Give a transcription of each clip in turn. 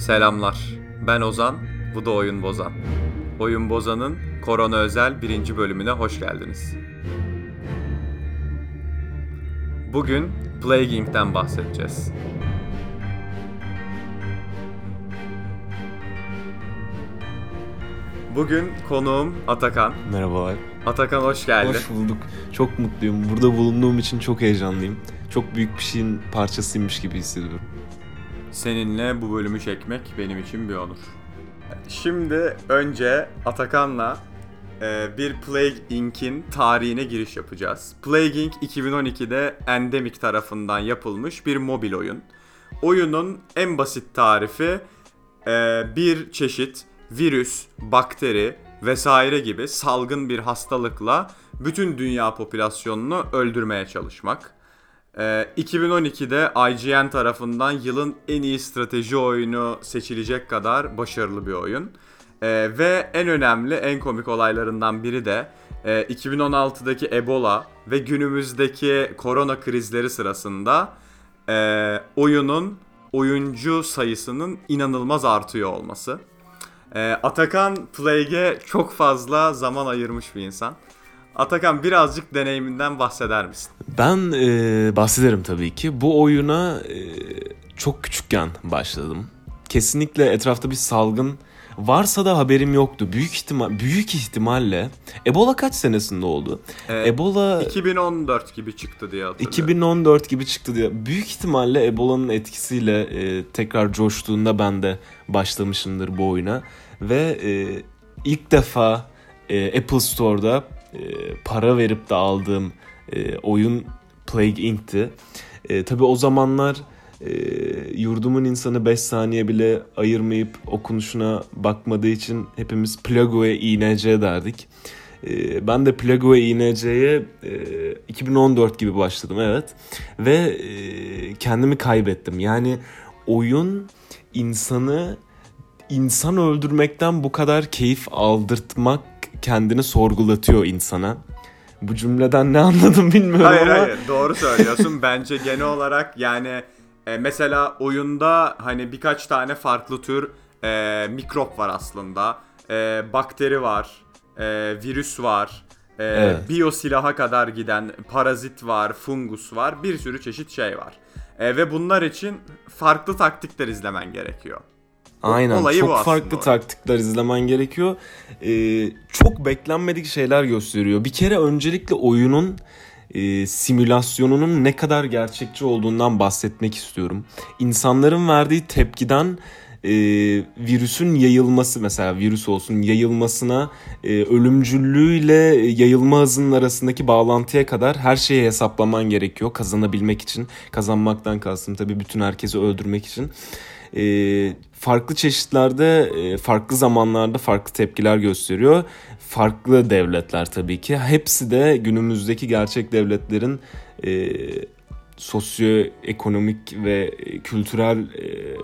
Selamlar. Ben Ozan, bu da Oyun Bozan. Oyun Bozan'ın korona özel birinci bölümüne hoş geldiniz. Bugün Plague Inc.'ten bahsedeceğiz. Bugün konuğum Atakan. Merhabalar. Atakan hoş geldin. Hoş bulduk. Çok mutluyum. Burada bulunduğum için çok heyecanlıyım. Çok büyük bir şeyin parçasıymış gibi hissediyorum. Seninle bu bölümü çekmek benim için bir onur. Şimdi önce Atakan'la e, bir Plague Inc.'in tarihine giriş yapacağız. Plague Inc. 2012'de Endemic tarafından yapılmış bir mobil oyun. Oyunun en basit tarifi e, bir çeşit virüs, bakteri vesaire gibi salgın bir hastalıkla bütün dünya popülasyonunu öldürmeye çalışmak. Ee, 2012'de IGN tarafından yılın en iyi strateji oyunu seçilecek kadar başarılı bir oyun. Ee, ve en önemli, en komik olaylarından biri de e, 2016'daki Ebola ve günümüzdeki korona krizleri sırasında e, oyunun oyuncu sayısının inanılmaz artıyor olması. E, Atakan Plague'e çok fazla zaman ayırmış bir insan. Atakan birazcık deneyiminden bahseder misin? Ben e, bahsederim tabii ki. Bu oyuna e, çok küçükken başladım. Kesinlikle etrafta bir salgın varsa da haberim yoktu. Büyük ihtimal büyük ihtimalle Ebola kaç senesinde oldu? Ee, Ebola 2014 gibi çıktı diye hatırlıyorum. 2014 gibi çıktı diye. Büyük ihtimalle Ebola'nın etkisiyle e, tekrar coştuğunda ben de başlamışımdır bu oyuna. Ve e, ilk defa e, Apple Store'da e, para verip de aldığım e, oyun Plague Inc.'ti. E, tabii o zamanlar e, yurdumun insanı 5 saniye bile ayırmayıp okunuşuna bakmadığı için hepimiz Plague INC derdik. E, ben de Plague INC'ye e, 2014 gibi başladım evet. Ve e, kendimi kaybettim. Yani oyun insanı insan öldürmekten bu kadar keyif aldırtmak kendini sorgulatıyor insana. Bu cümleden ne anladım bilmiyorum hayır, ama. Hayır doğru söylüyorsun. Bence genel olarak yani e, mesela oyunda hani birkaç tane farklı tür e, mikrop var aslında. E, bakteri var, e, virüs var, e, Evet. biyosilaha kadar giden parazit var, fungus var, bir sürü çeşit şey var. E, ve bunlar için farklı taktikler izlemen gerekiyor. Aynen olayı çok farklı o. taktikler izlemen gerekiyor. Ee, çok beklenmedik şeyler gösteriyor. Bir kere öncelikle oyunun e, simülasyonunun ne kadar gerçekçi olduğundan bahsetmek istiyorum. İnsanların verdiği tepkiden e, virüsün yayılması mesela virüs olsun yayılmasına e, ölümcüllüğüyle yayılma hızının arasındaki bağlantıya kadar her şeyi hesaplaman gerekiyor kazanabilmek için. Kazanmaktan kastım tabii bütün herkesi öldürmek için. E, farklı çeşitlerde, e, farklı zamanlarda farklı tepkiler gösteriyor. Farklı devletler tabii ki. Hepsi de günümüzdeki gerçek devletlerin e, sosyoekonomik ve kültürel e,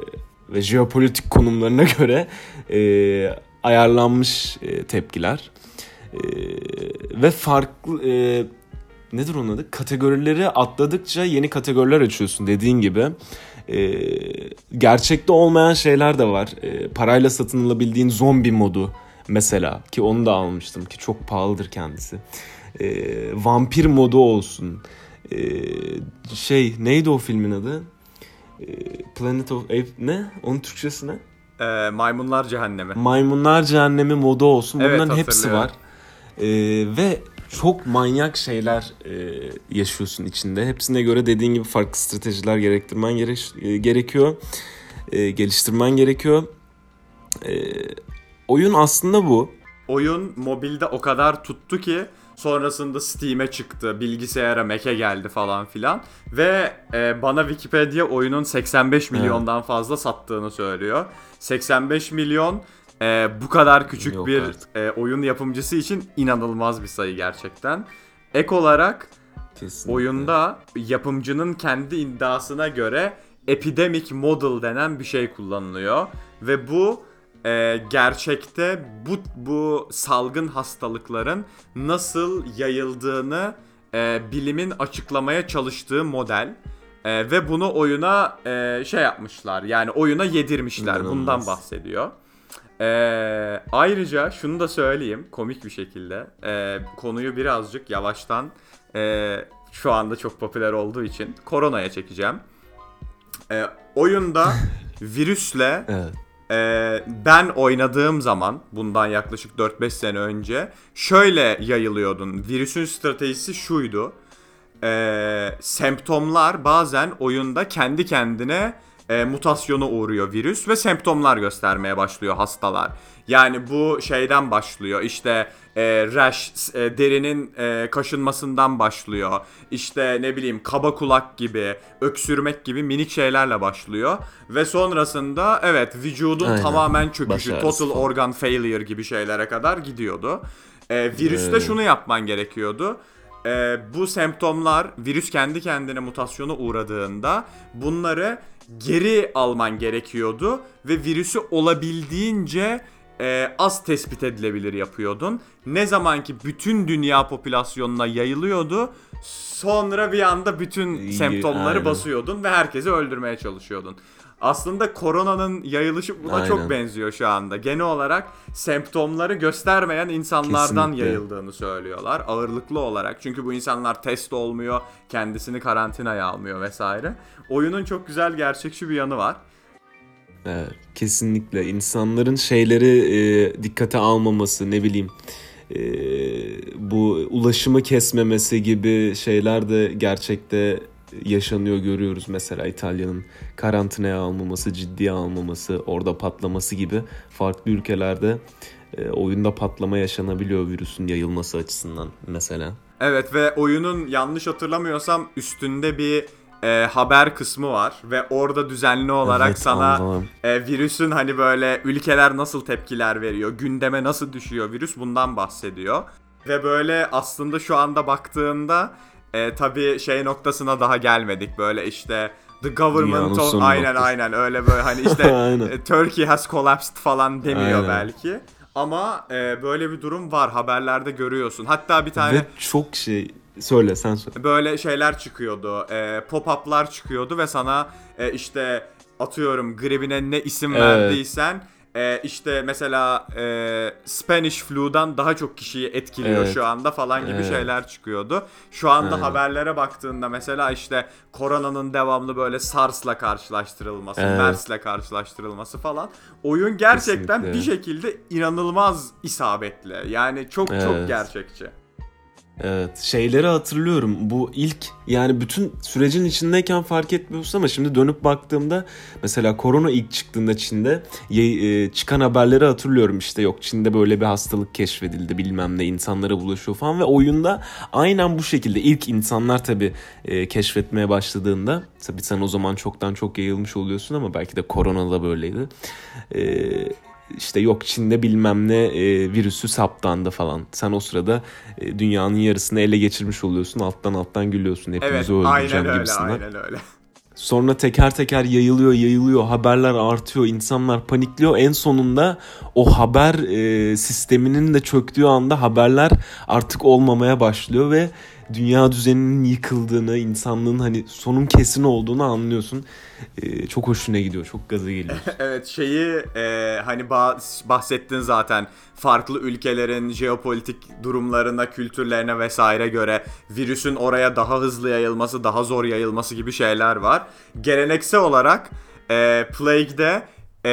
ve jeopolitik konumlarına göre e, ayarlanmış e, tepkiler. E, ve farklı e, nedir onun adı? Kategorileri atladıkça yeni kategoriler açıyorsun dediğin gibi. E, gerçekte olmayan şeyler de var. E, parayla satın alabildiğin zombi modu mesela ki onu da almıştım ki çok pahalıdır kendisi. E, vampir modu olsun. E, şey neydi o filmin adı? E, Planet of Apes ne? Onun Türkçesi ne? E, maymunlar cehennemi. Maymunlar Cehennemi modu olsun. Evet, Bunların hepsi var. Ee, ve çok manyak şeyler e, yaşıyorsun içinde. Hepsine göre dediğin gibi farklı stratejiler gerektirmen gerek, e, gerekiyor. E, geliştirmen gerekiyor. E, oyun aslında bu. oyun mobilde o kadar tuttu ki sonrasında Steam'e çıktı, bilgisayara, Mac'e geldi falan filan ve e, bana Wikipedia oyunun 85 milyondan fazla sattığını söylüyor. 85 milyon e, bu kadar küçük Yok bir artık. e, oyun yapımcısı için inanılmaz bir sayı gerçekten. Ek olarak Kesinlikle. oyunda yapımcının kendi iddiasına göre epidemic model denen bir şey kullanılıyor ve bu e, gerçekte bu bu salgın hastalıkların nasıl yayıldığını e, bilimin açıklamaya çalıştığı model. E, ve bunu oyuna e, şey yapmışlar. Yani oyuna yedirmişler. İnanılmaz. Bundan bahsediyor. E, ayrıca şunu da söyleyeyim komik bir şekilde. E, konuyu birazcık yavaştan e, şu anda çok popüler olduğu için koronaya çekeceğim. E, oyunda virüsle Evet. ee, ben oynadığım zaman bundan yaklaşık 4-5 sene önce şöyle yayılıyordun. Virüsün stratejisi şuydu. Ee, semptomlar bazen oyunda kendi kendine e, mutasyona uğruyor virüs ve semptomlar göstermeye başlıyor hastalar. Yani bu şeyden başlıyor işte e, rash, e, derinin e, kaşınmasından başlıyor. İşte ne bileyim kaba kulak gibi, öksürmek gibi minik şeylerle başlıyor. Ve sonrasında evet vücudun Aynen. tamamen çöküşü, Baş ağrısı total organ failure gibi şeylere kadar gidiyordu. E, virüste Evet. şunu yapman gerekiyordu. E, bu semptomlar virüs kendi kendine mutasyona uğradığında bunları geri alman gerekiyordu ve virüsü olabildiğince e, az tespit edilebilir yapıyordun. Ne zaman ki bütün dünya popülasyonuna yayılıyordu, sonra bir anda bütün İyi, semptomları aynen. basıyordun ve herkesi öldürmeye çalışıyordun. Aslında koronanın yayılışı buna Aynen. çok benziyor şu anda. Genel olarak semptomları göstermeyen insanlardan Kesinlikle. yayıldığını söylüyorlar ağırlıklı olarak. Çünkü bu insanlar test olmuyor, kendisini karantinaya almıyor vesaire. Oyunun çok güzel gerçekçi bir yanı var. Evet, kesinlikle insanların şeyleri e, dikkate almaması ne bileyim e, bu ulaşımı kesmemesi gibi şeyler de gerçekte yaşanıyor görüyoruz mesela İtalya'nın karantinaya almaması ciddiye almaması orada patlaması gibi farklı ülkelerde e, oyunda patlama yaşanabiliyor virüsün yayılması açısından mesela. Evet ve oyunun yanlış hatırlamıyorsam üstünde bir e, haber kısmı var ve orada düzenli olarak Evet, sana e, virüsün hani böyle ülkeler nasıl tepkiler veriyor, gündeme nasıl düşüyor virüs bundan bahsediyor. Ve böyle aslında şu anda baktığında e, tabii şey noktasına daha gelmedik böyle işte the government of aynen noktası. aynen öyle böyle hani işte e, Turkey has collapsed falan demiyor Aynen. belki. Ama e, böyle bir durum var haberlerde görüyorsun. Hatta bir tane Ve çok şey söyle sen söyle. böyle şeyler çıkıyordu. E, pop-up'lar çıkıyordu ve sana e, işte atıyorum gribine ne isim Evet. verdiysen e, işte mesela e, Spanish flu'dan daha çok kişiyi etkiliyor Evet. şu anda falan gibi Evet. şeyler çıkıyordu. Şu anda Aynen. haberlere baktığında mesela işte koronanın devamlı böyle SARS'la karşılaştırılması, Evet. MERS'le karşılaştırılması falan. Oyun gerçekten Kesinlikle. bir şekilde inanılmaz isabetli. Yani çok çok Evet. gerçekçi. Evet şeyleri hatırlıyorum bu ilk yani bütün sürecin içindeyken fark etmiyorsun ama şimdi dönüp baktığımda mesela korona ilk çıktığında Çin'de e, çıkan haberleri hatırlıyorum işte yok Çin'de böyle bir hastalık keşfedildi bilmem ne insanlara bulaşıyor falan ve oyunda aynen bu şekilde ilk insanlar tabi keşfetmeye başladığında tabi sen o zaman çoktan çok yayılmış oluyorsun ama belki de korona da böyleydi. İşte yok Çin'de bilmem ne e, virüsü saptandı falan. Sen o sırada e, dünyanın yarısını ele geçirmiş oluyorsun. Alttan alttan gülüyorsun. Evet Hepimizi aynen öldüreceğim öyle gibisinden. aynen öyle. Sonra teker teker yayılıyor yayılıyor. Haberler artıyor. insanlar panikliyor. En sonunda o haber e, sisteminin de çöktüğü anda haberler artık olmamaya başlıyor ve dünya düzeninin yıkıldığını, insanlığın hani sonun kesin olduğunu anlıyorsun. E, çok hoşuna gidiyor. Çok gaza geliyor. Evet şeyi e, hani bah- bahsettin zaten farklı ülkelerin jeopolitik durumlarına, kültürlerine vesaire göre virüsün oraya daha hızlı yayılması, daha zor yayılması gibi şeyler var. Geleneksel olarak e, Plague'de e,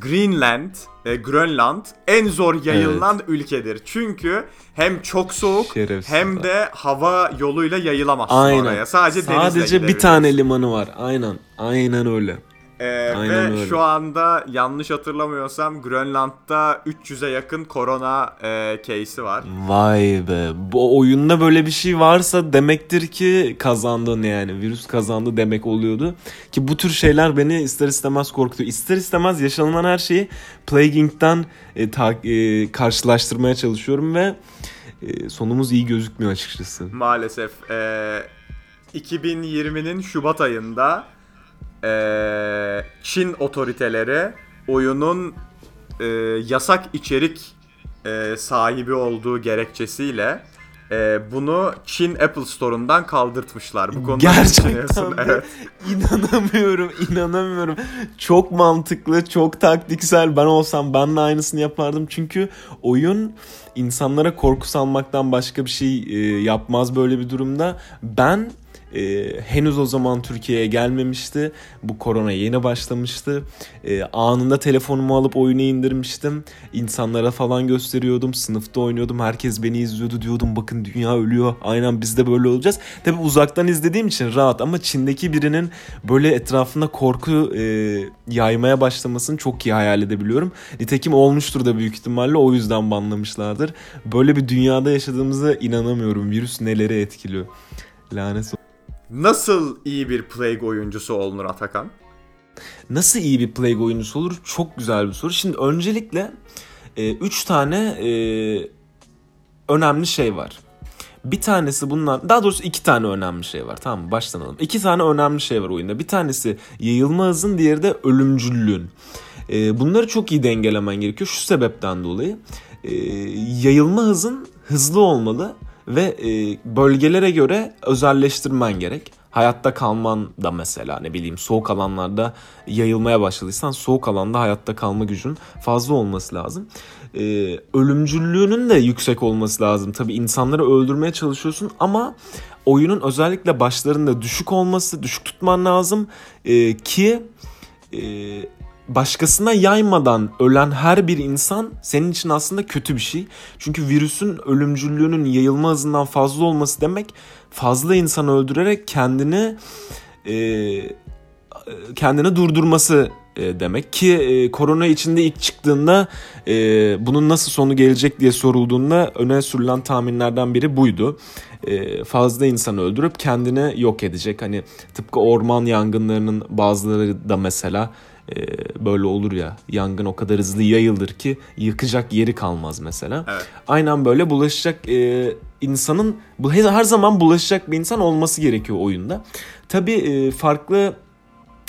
Greenland, e, Grönland en zor yayılan ülkedir. Çünkü hem çok soğuk Şerefsiz hem de hava yoluyla yayılamazsın Aynen. oraya. Sadece denizle Sadece bir tane limanı var. Aynen. Aynen öyle. Ee, ve öyle. şu anda yanlış hatırlamıyorsam Grönland'da 300'e yakın korona e, case'i var. Vay be. Bu oyunda böyle bir şey varsa demektir ki kazandın yani. Virüs kazandı demek oluyordu. Ki bu tür şeyler beni ister istemez korkutuyor. İster istemez yaşanılan her şeyi Plague Inc.'den e, ta- e, karşılaştırmaya çalışıyorum ve e, sonumuz iyi gözükmüyor açıkçası. Maalesef e, 2020'nin Şubat ayında e, Çin otoriteleri oyunun e, yasak içerik e, sahibi olduğu gerekçesiyle e, bunu Çin Apple Store'undan kaldırtmışlar. Bu konuda Gerçekten? Evet. İnanamıyorum, inanamıyorum. Çok mantıklı, çok taktiksel. Ben olsam ben de aynısını yapardım. Çünkü oyun insanlara korku salmaktan başka bir şey e, yapmaz böyle bir durumda. Ben e, henüz o zaman Türkiye'ye gelmemişti. Bu korona yeni başlamıştı. E, anında telefonumu alıp oyunu indirmiştim. İnsanlara falan gösteriyordum. Sınıfta oynuyordum. Herkes beni izliyordu diyordum. Bakın dünya ölüyor. Aynen biz de böyle olacağız. Tabi uzaktan izlediğim için rahat ama Çin'deki birinin böyle etrafında korku e, yaymaya başlamasını çok iyi hayal edebiliyorum. Nitekim olmuştur da büyük ihtimalle o yüzden banlamışlardır. Böyle bir dünyada yaşadığımıza inanamıyorum. Virüs neleri etkiliyor. Lanet olsun. Nasıl iyi bir Plague oyuncusu olunur Atakan? Nasıl iyi bir Plague oyuncusu olur? Çok güzel bir soru. Şimdi öncelikle 3 tane e, önemli şey var. Bir tanesi bunlar, daha doğrusu iki tane önemli şey var. Tamam mı? Başlanalım. İki tane önemli şey var oyunda. Bir tanesi yayılma hızın, diğeri de ölümcüllüğün. E, bunları çok iyi dengelemen gerekiyor. Şu sebepten dolayı. E, yayılma hızın hızlı olmalı ve e, bölgelere göre özelleştirmen gerek. Hayatta kalman da mesela ne bileyim soğuk alanlarda yayılmaya başladıysan soğuk alanda hayatta kalma gücün fazla olması lazım. Ee, ölümcüllüğünün de yüksek olması lazım. Tabi insanları öldürmeye çalışıyorsun ama oyunun özellikle başlarında düşük olması, düşük tutman lazım ee, ki e, başkasına yaymadan ölen her bir insan senin için aslında kötü bir şey. Çünkü virüsün ölümcüllüğünün yayılma hızından fazla olması demek fazla insan öldürerek kendini e, kendini durdurması e, demek ki e, korona içinde ilk çıktığında e, bunun nasıl sonu gelecek diye sorulduğunda öne sürülen tahminlerden biri buydu. E, fazla insan öldürüp kendini yok edecek. Hani tıpkı orman yangınlarının bazıları da mesela e, böyle olur ya yangın o kadar hızlı yayılır ki yıkacak yeri kalmaz mesela. Evet. Aynen böyle bulaşacak e, insanın bu her zaman bulaşacak bir insan olması gerekiyor oyunda. Tabii e, farklı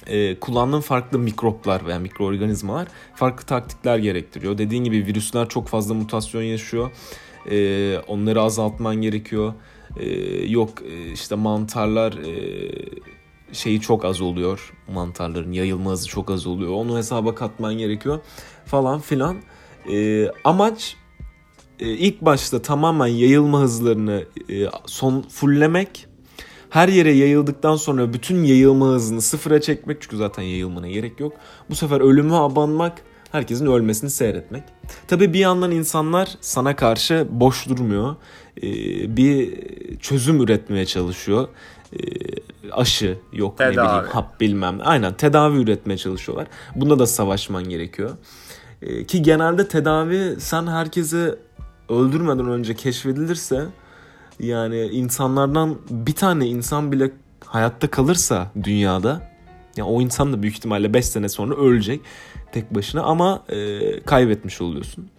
e, kullandığın farklı mikroplar veya mikroorganizmalar farklı taktikler gerektiriyor. Dediğin gibi virüsler çok fazla mutasyon yaşıyor. E, onları azaltman gerekiyor. E, yok e, işte mantarlar e, şeyi çok az oluyor. Mantarların yayılma hızı çok az oluyor. Onu hesaba katman gerekiyor falan filan. E, amaç e, ilk başta tamamen yayılma hızlarını e, son fulllemek. Her yere yayıldıktan sonra bütün yayılma hızını sıfıra çekmek. Çünkü zaten yayılmana gerek yok. Bu sefer ölüme abanmak. Herkesin ölmesini seyretmek. Tabii bir yandan insanlar sana karşı boş durmuyor. E, bir çözüm üretmeye çalışıyor. E, aşı yok ne Tedavi. bileyim hap bilmem. Aynen tedavi üretmeye çalışıyorlar. Bunda da savaşman gerekiyor. E, ki genelde tedavi sen herkesi öldürmeden önce keşfedilirse yani insanlardan bir tane insan bile hayatta kalırsa dünyada ya o insan da büyük ihtimalle 5 sene sonra ölecek tek başına ama e, kaybetmiş oluyorsun.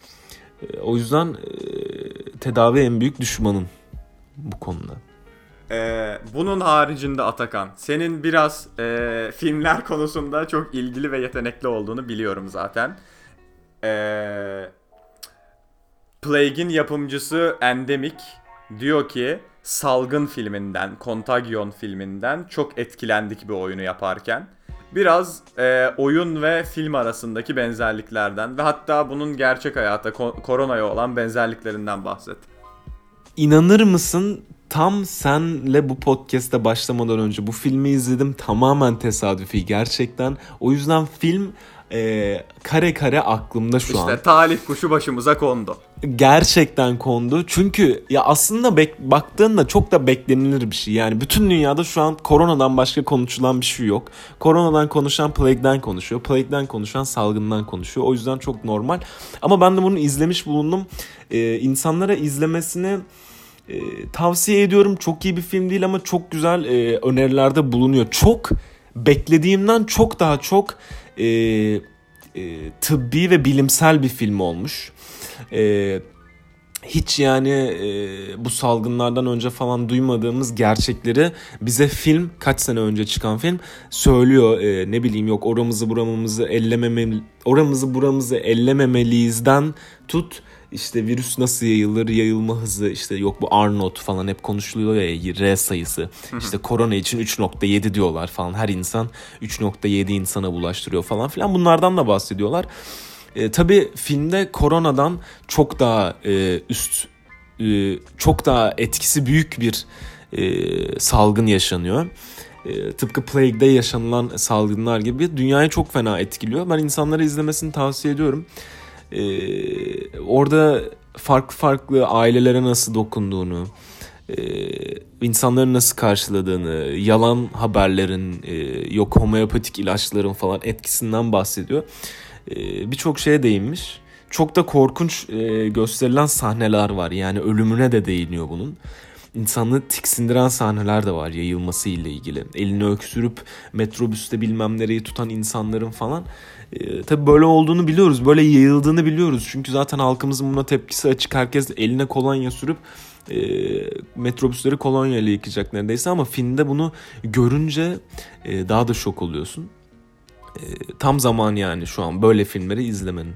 E, o yüzden e, tedavi en büyük düşmanın bu konuda. Ee, bunun haricinde Atakan, senin biraz e, filmler konusunda çok ilgili ve yetenekli olduğunu biliyorum zaten. Ee, Plague'in yapımcısı Endemic diyor ki Salgın filminden, Contagion filminden çok etkilendik bir oyunu yaparken. Biraz e, oyun ve film arasındaki benzerliklerden ve hatta bunun gerçek hayata ko- koronaya olan benzerliklerinden bahset. İnanır mısın tam senle bu podcast'te başlamadan önce bu filmi izledim tamamen tesadüfi gerçekten. O yüzden film e, kare kare aklımda şu an. İşte talih kuşu başımıza kondu. gerçekten kondu. Çünkü ya aslında bek- baktığında çok da beklenilir bir şey. Yani bütün dünyada şu an koronadan başka konuşulan bir şey yok. Koronadan konuşan Plague'den konuşuyor. Plague'den konuşan salgından konuşuyor. O yüzden çok normal. Ama ben de bunu izlemiş bulundum. Ee, insanlara izlemesini e, tavsiye ediyorum. Çok iyi bir film değil ama çok güzel e, önerilerde bulunuyor. Çok beklediğimden çok daha çok e, e, tıbbi ve bilimsel bir film olmuş. E, hiç yani e, bu salgınlardan önce falan duymadığımız gerçekleri bize film kaç sene önce çıkan film söylüyor. E, ne bileyim yok oramızı buramızı ellememeli oramızı buramızı ellememeliyizden tut işte virüs nasıl yayılır, yayılma hızı işte yok bu R not falan hep konuşuluyor ya R sayısı. işte korona için 3.7 diyorlar falan. Her insan 3.7 insana bulaştırıyor falan filan. Bunlardan da bahsediyorlar. E, tabii filmde koronadan çok daha e, üst e, çok daha etkisi büyük bir e, salgın yaşanıyor. E, tıpkı Plague'de yaşanılan salgınlar gibi dünyayı çok fena etkiliyor. Ben insanlara izlemesini tavsiye ediyorum. E, orada farklı farklı ailelere nasıl dokunduğunu, e, insanların nasıl karşıladığını, yalan haberlerin, e, yok homeopatik ilaçların falan etkisinden bahsediyor. E, Birçok şeye değinmiş. Çok da korkunç e, gösterilen sahneler var. Yani ölümüne de değiniyor bunun. İnsanı tiksindiren sahneler de var yayılması ile ilgili. Elini öksürüp metrobüste bilmem nereyi tutan insanların falan. E, tabii böyle olduğunu biliyoruz. Böyle yayıldığını biliyoruz. Çünkü zaten halkımızın buna tepkisi açık. Herkes eline kolonya sürüp e, metrobüsleri kolonya ile yıkayacak neredeyse. Ama filmde bunu görünce e, daha da şok oluyorsun. E, tam zaman yani şu an böyle filmleri izlemenin.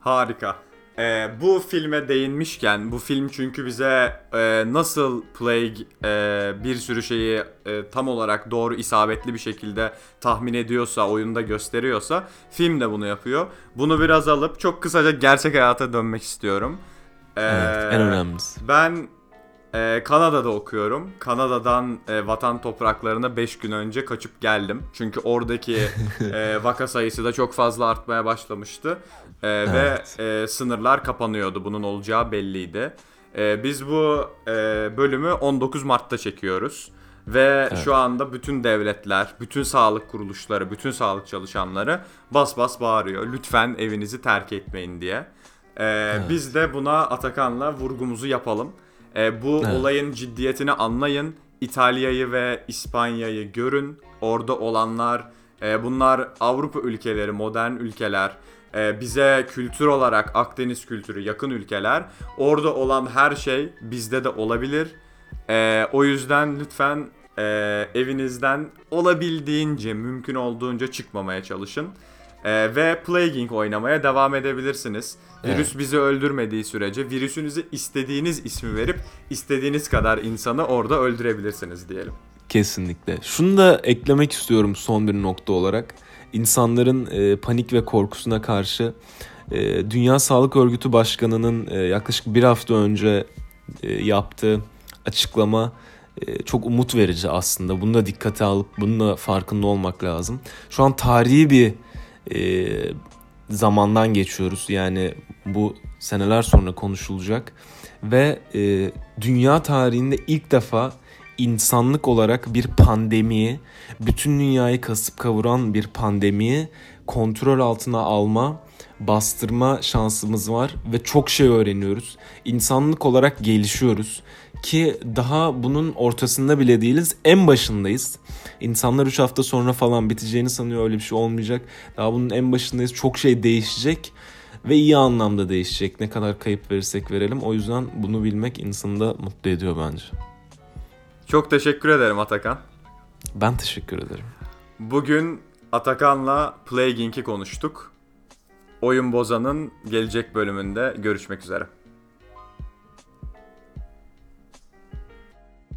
Harika. Ee, bu filme değinmişken, bu film çünkü bize e, nasıl Plague e, bir sürü şeyi e, tam olarak doğru isabetli bir şekilde tahmin ediyorsa, oyunda gösteriyorsa, film de bunu yapıyor. Bunu biraz alıp çok kısaca gerçek hayata dönmek istiyorum. Ee, Evet, en önemlisi. Ben e, Kanada'da okuyorum. Kanada'dan e, vatan topraklarına 5 gün önce kaçıp geldim. Çünkü oradaki e, vaka sayısı da çok fazla artmaya başlamıştı. E, Evet. Ve e, sınırlar kapanıyordu. Bunun olacağı belliydi. E, biz bu e, bölümü 19 Mart'ta çekiyoruz. Ve şu anda bütün devletler, bütün sağlık kuruluşları, bütün sağlık çalışanları bas bas bağırıyor. Lütfen evinizi terk etmeyin diye. E, Biz de buna Atakan'la vurgumuzu yapalım. E, bu Evet. olayın ciddiyetini anlayın. İtalya'yı ve İspanya'yı görün. Orada olanlar, e, bunlar Avrupa ülkeleri, modern ülkeler. E, bize kültür olarak Akdeniz kültürü yakın ülkeler. Orada olan her şey bizde de olabilir. E, o yüzden lütfen e, evinizden olabildiğince, mümkün olduğunca çıkmamaya çalışın. E, ve Plaguing oynamaya devam edebilirsiniz. Virüs bizi öldürmediği sürece virüsünüzü istediğiniz ismi verip istediğiniz kadar insanı orada öldürebilirsiniz diyelim. Kesinlikle. Şunu da eklemek istiyorum son bir nokta olarak. İnsanların e, panik ve korkusuna karşı e, Dünya Sağlık Örgütü Başkanı'nın e, yaklaşık bir hafta önce e, yaptığı açıklama e, çok umut verici aslında. Bunu da dikkate alıp bunun da farkında olmak lazım. Şu an tarihi bir e, zamandan geçiyoruz. Yani bu seneler sonra konuşulacak ve e, dünya tarihinde ilk defa insanlık olarak bir pandemiyi, bütün dünyayı kasıp kavuran bir pandemiyi kontrol altına alma, bastırma şansımız var ve çok şey öğreniyoruz. İnsanlık olarak gelişiyoruz ki daha bunun ortasında bile değiliz. En başındayız. İnsanlar 3 hafta sonra falan biteceğini sanıyor öyle bir şey olmayacak. Daha bunun en başındayız. Çok şey değişecek ve iyi anlamda değişecek. Ne kadar kayıp verirsek verelim. O yüzden bunu bilmek insanı da mutlu ediyor bence. Çok teşekkür ederim Atakan. Ben teşekkür ederim. Bugün Atakan'la Plaguing'i konuştuk. Oyun Bozan'ın gelecek bölümünde görüşmek üzere.